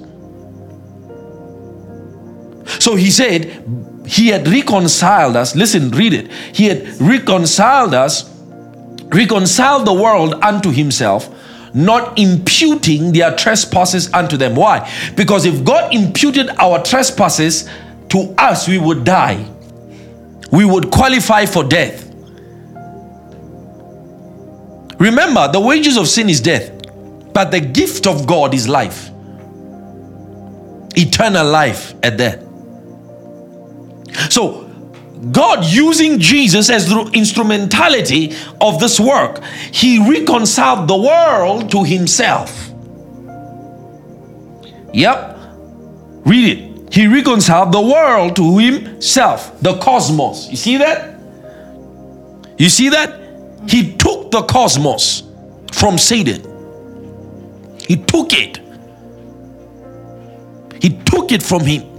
So he said, He had reconciled us. Listen, read it. He had reconciled us, reconciled the world unto Himself, not imputing their trespasses unto them. Why? Because if God imputed our trespasses to us, we would die. We would qualify for death. Remember, the wages of sin is death, but the gift of God is life. Eternal life at that. So, God using Jesus as the instrumentality of this work, He reconciled the world to Himself. Yep. Read it. He reconciled the world to Himself, the cosmos. You see that? You see that? He took the cosmos from Satan. He took it. He took it from him.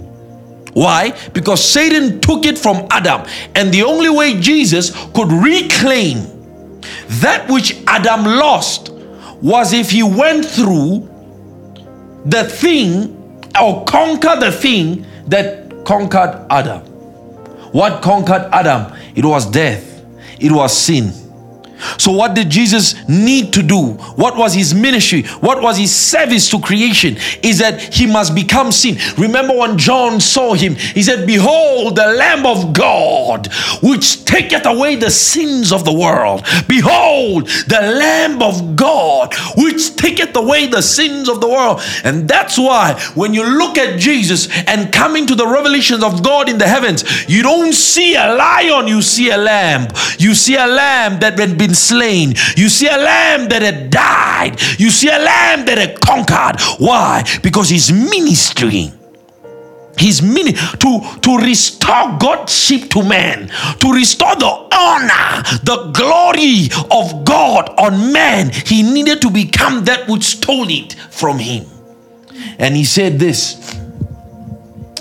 Why? Because Satan took it from Adam. And the only way Jesus could reclaim that which Adam lost was if he went through the thing or conquer the thing that conquered Adam. What conquered Adam? It was death, it was sin. So, what did Jesus need to do? What was his ministry? What was his service to creation? Is that he must become sin. Remember when John saw him, he said, Behold, the Lamb of God, which taketh away the sins of the world. Behold, the Lamb of God, which taketh away the sins of the world. And that's why when you look at Jesus and coming to the revelations of God in the heavens, you don't see a lion, you see a lamb. You see a lamb that had been slain. You see a lamb that had died. You see a lamb that had conquered. Why? Because he's ministering his meaning to to restore god's sheep to man to restore the honor the glory of god on man he needed to become that which stole it from him and he said this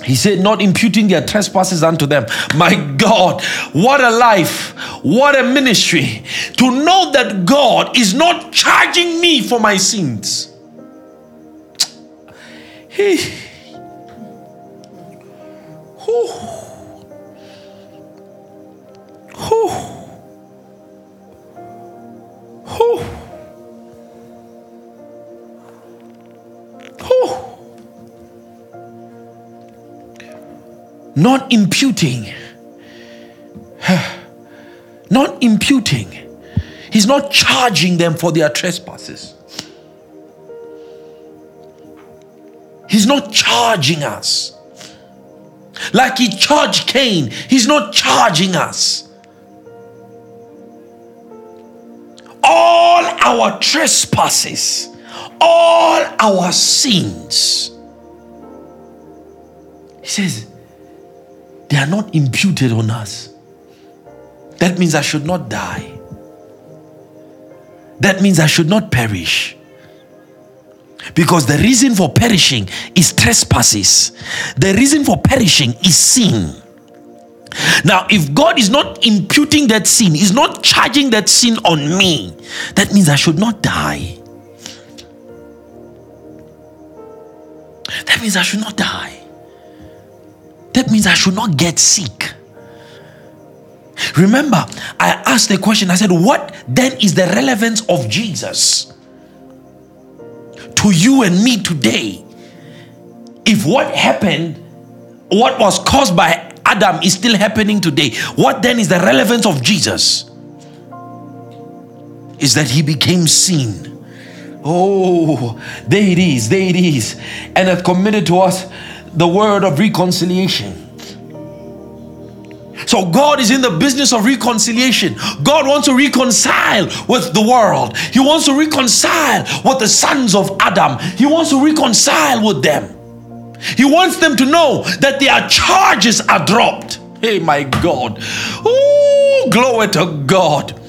he said, not imputing their trespasses unto them. My God, what a life, what a ministry to know that God is not charging me for my sins. He, whew, whew, whew. Not imputing. Not imputing. He's not charging them for their trespasses. He's not charging us. Like he charged Cain, he's not charging us. All our trespasses, all our sins. He says, they are not imputed on us. That means I should not die. That means I should not perish. Because the reason for perishing is trespasses, the reason for perishing is sin. Now, if God is not imputing that sin, is not charging that sin on me, that means I should not die. That means I should not die that means I should not get sick. Remember, I asked the question I said, What then is the relevance of Jesus to you and me today? If what happened, what was caused by Adam is still happening today, what then is the relevance of Jesus? Is that he became sin. Oh, there it is, there it is, and hath committed to us the word of reconciliation. So God is in the business of reconciliation. God wants to reconcile with the world. He wants to reconcile with the sons of Adam. He wants to reconcile with them. He wants them to know that their charges are dropped. Hey, my God. Oh, glory to God.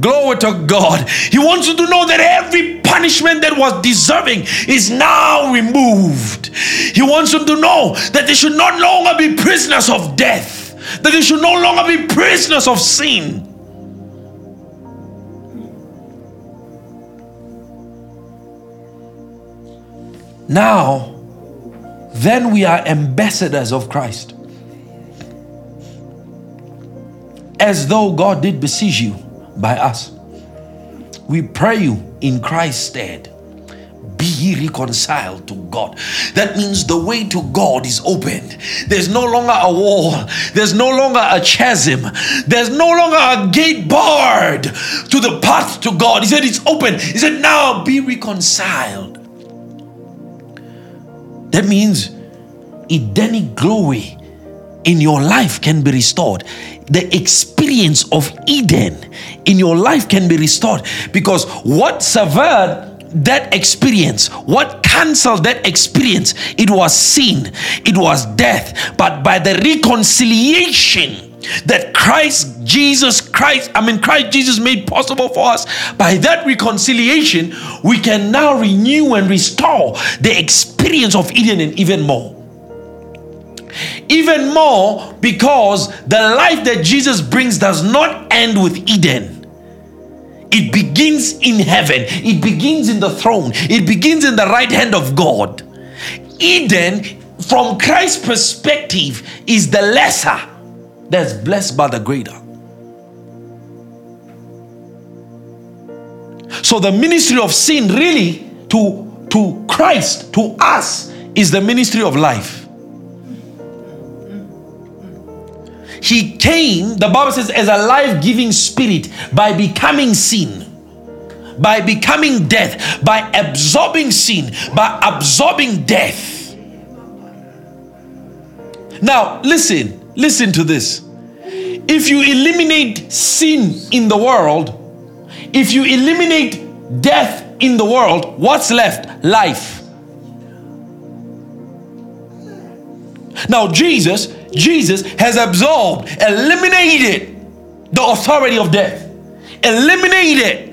Glory to God. He wants you to know that every punishment that was deserving is now removed. He wants you to know that they should not longer be prisoners of death, that they should no longer be prisoners of sin. Now, then we are ambassadors of Christ. As though God did besiege you by us. We pray you in Christ's stead. Be reconciled to God. That means the way to God is opened. There's no longer a wall, there's no longer a chasm, there's no longer a gate barred to the path to God. He said it's open. He said, Now be reconciled. That means Edenic glory in your life can be restored the experience of Eden in your life can be restored because what severed that experience, what canceled that experience, it was sin, it was death. But by the reconciliation that Christ Jesus Christ, I mean, Christ Jesus made possible for us, by that reconciliation, we can now renew and restore the experience of Eden and even more. Even more because the life that Jesus brings does not end with Eden. It begins in heaven, it begins in the throne, it begins in the right hand of God. Eden, from Christ's perspective, is the lesser that's blessed by the greater. So the ministry of sin really to to Christ, to us is the ministry of life. He came, the Bible says, as a life giving spirit by becoming sin, by becoming death, by absorbing sin, by absorbing death. Now, listen, listen to this. If you eliminate sin in the world, if you eliminate death in the world, what's left? Life. Now, Jesus Jesus has absorbed, eliminated the authority of death. Eliminated.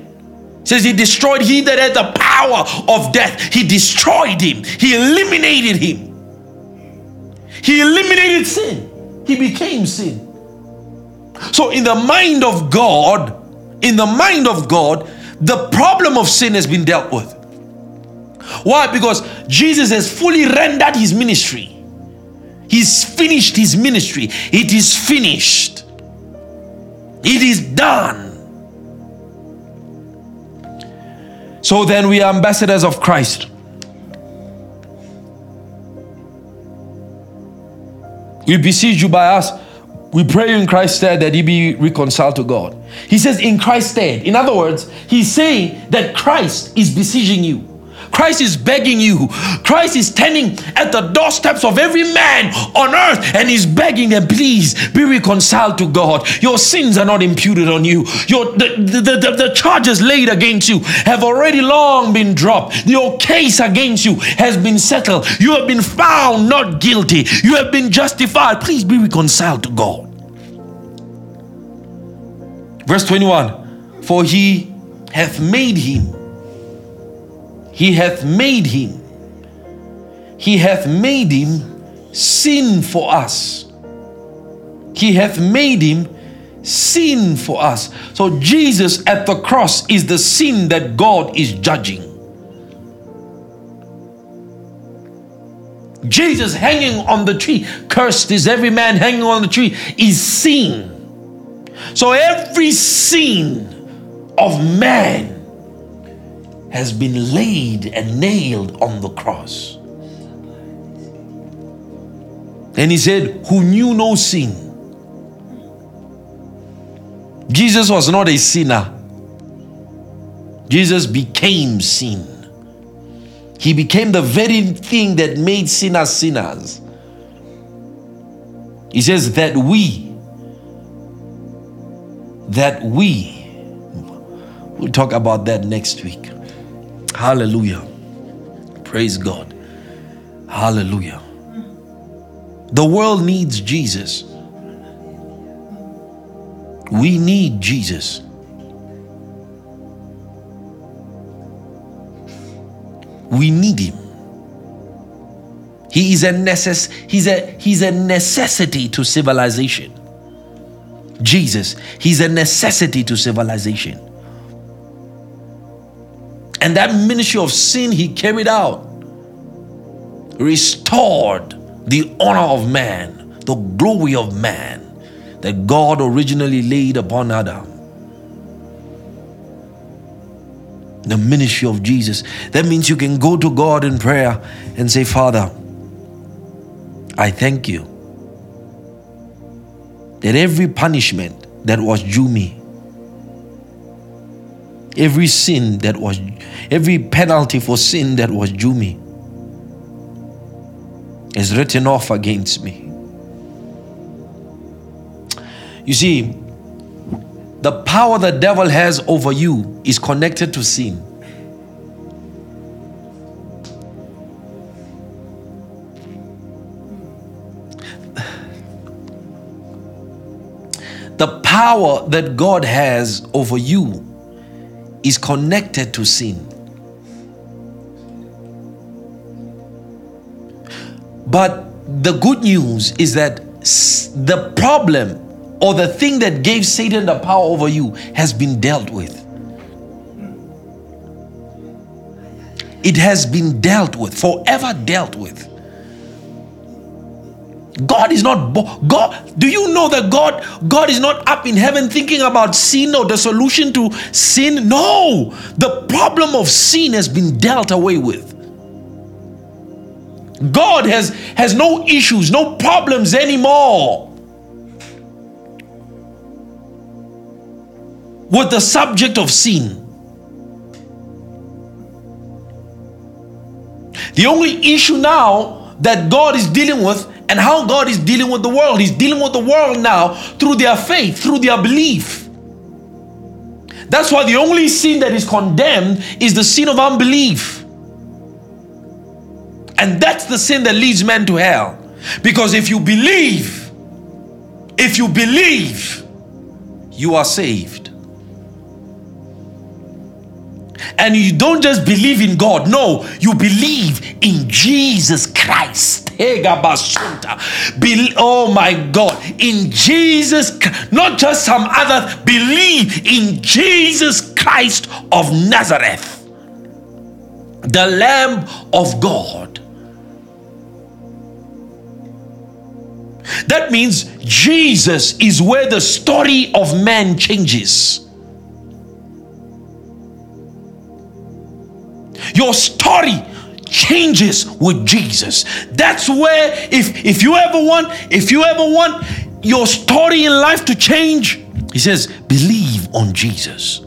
Says he destroyed he that had the power of death. He destroyed him. He eliminated him. He eliminated sin. He became sin. So, in the mind of God, in the mind of God, the problem of sin has been dealt with. Why? Because Jesus has fully rendered his ministry. He's finished his ministry. It is finished. It is done. So then we are ambassadors of Christ. We beseech you by us. We pray in Christ's stead that he be reconciled to God. He says, in Christ's stead. In other words, he's saying that Christ is besieging you. Christ is begging you. Christ is standing at the doorsteps of every man on earth and he's begging them, please be reconciled to God. Your sins are not imputed on you. Your the, the, the, the charges laid against you have already long been dropped. Your case against you has been settled. You have been found not guilty. You have been justified. Please be reconciled to God. Verse 21 For he hath made him he hath made him. He hath made him sin for us. He hath made him sin for us. So Jesus at the cross is the sin that God is judging. Jesus hanging on the tree, cursed is every man hanging on the tree, is sin. So every sin of man has been laid and nailed on the cross. And he said, Who knew no sin. Jesus was not a sinner. Jesus became sin. He became the very thing that made sinners sinners. He says that we, that we, we'll talk about that next week. Hallelujah. Praise God. Hallelujah. The world needs Jesus. We need Jesus. We need him. He is a necess- he's a he's a necessity to civilization. Jesus, he's a necessity to civilization. And that ministry of sin he carried out restored the honor of man, the glory of man that God originally laid upon Adam. The ministry of Jesus. That means you can go to God in prayer and say, Father, I thank you that every punishment that was due me every sin that was, every penalty for sin that was due me is written off against me. You see, the power the devil has over you is connected to sin. The power that God has over you is connected to sin. But the good news is that the problem or the thing that gave Satan the power over you has been dealt with. It has been dealt with, forever dealt with. God is not God. Do you know that God God is not up in heaven thinking about sin or the solution to sin? No. The problem of sin has been dealt away with. God has has no issues, no problems anymore. With the subject of sin. The only issue now that God is dealing with and how God is dealing with the world. He's dealing with the world now through their faith, through their belief. That's why the only sin that is condemned is the sin of unbelief. And that's the sin that leads men to hell. Because if you believe, if you believe, you are saved. And you don't just believe in God, no, you believe in Jesus Christ. Oh my God, in Jesus, not just some other, believe in Jesus Christ of Nazareth, the Lamb of God. That means Jesus is where the story of man changes. Your story changes with Jesus. That's where if if you ever want if you ever want your story in life to change, he says, believe on Jesus.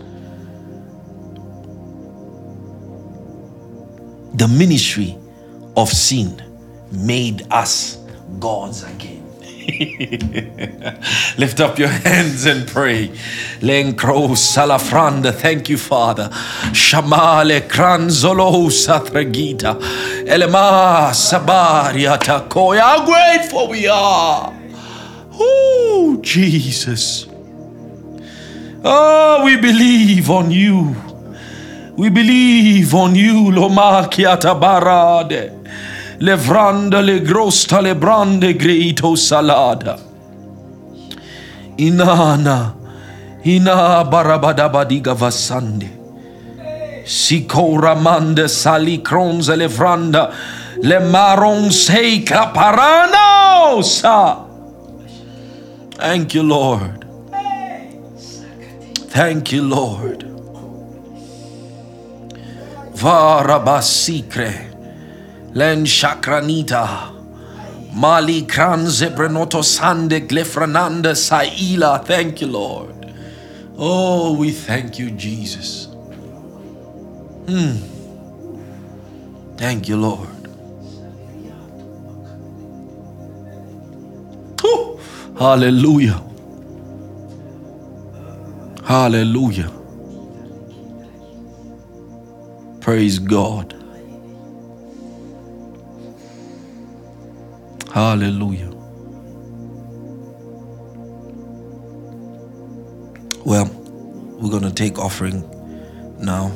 The ministry of sin made us gods again. Lift up your hands and pray. Lenkro salafranda. Thank you, Father. Shamale kranzolo satragita. Elema sabaria takoya. How grateful we are. Oh, Jesus. Oh, we believe on you. We believe on you, Loma Kiata Barade levranda le grosta le brande greito salada. Inana, ina barabadabadiga vasande. Siko ramanda sali kronza levranda le maron sei sa. Thank you, Lord. Thank you, Lord. Varabasikre. Len Shakranita. Mali Kranze Brenoto Sande Glefrananda Saila. Thank you, Lord. Oh, we thank you, Jesus. Hmm. Thank you, Lord. Hallelujah. Hallelujah. Praise God. Hallelujah. Well, we're going to take offering now.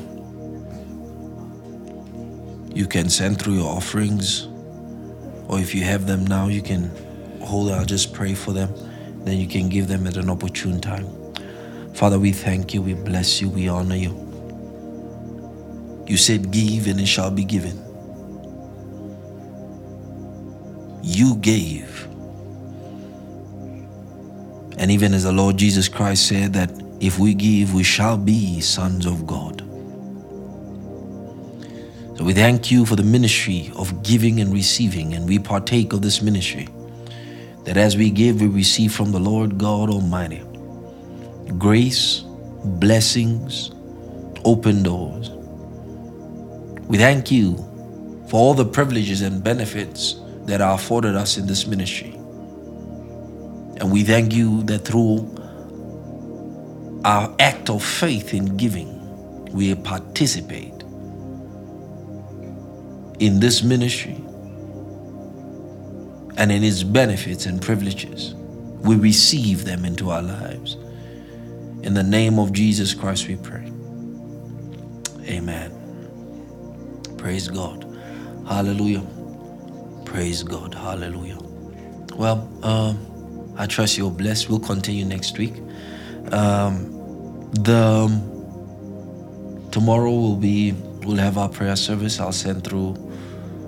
You can send through your offerings, or if you have them now, you can hold. I'll just pray for them. Then you can give them at an opportune time. Father, we thank you, we bless you, we honor you. You said, Give and it shall be given. You gave. And even as the Lord Jesus Christ said that if we give, we shall be sons of God. So we thank you for the ministry of giving and receiving, and we partake of this ministry. That as we give, we receive from the Lord God Almighty grace, blessings, open doors. We thank you for all the privileges and benefits that are afforded us in this ministry. And we thank you that through our act of faith in giving, we participate in this ministry and in its benefits and privileges. We receive them into our lives. In the name of Jesus Christ, we pray. Amen. Praise God. Hallelujah. Praise God. Hallelujah. Well, um, I trust you're blessed. We'll continue next week. Um, the tomorrow will be we'll have our prayer service. I'll send through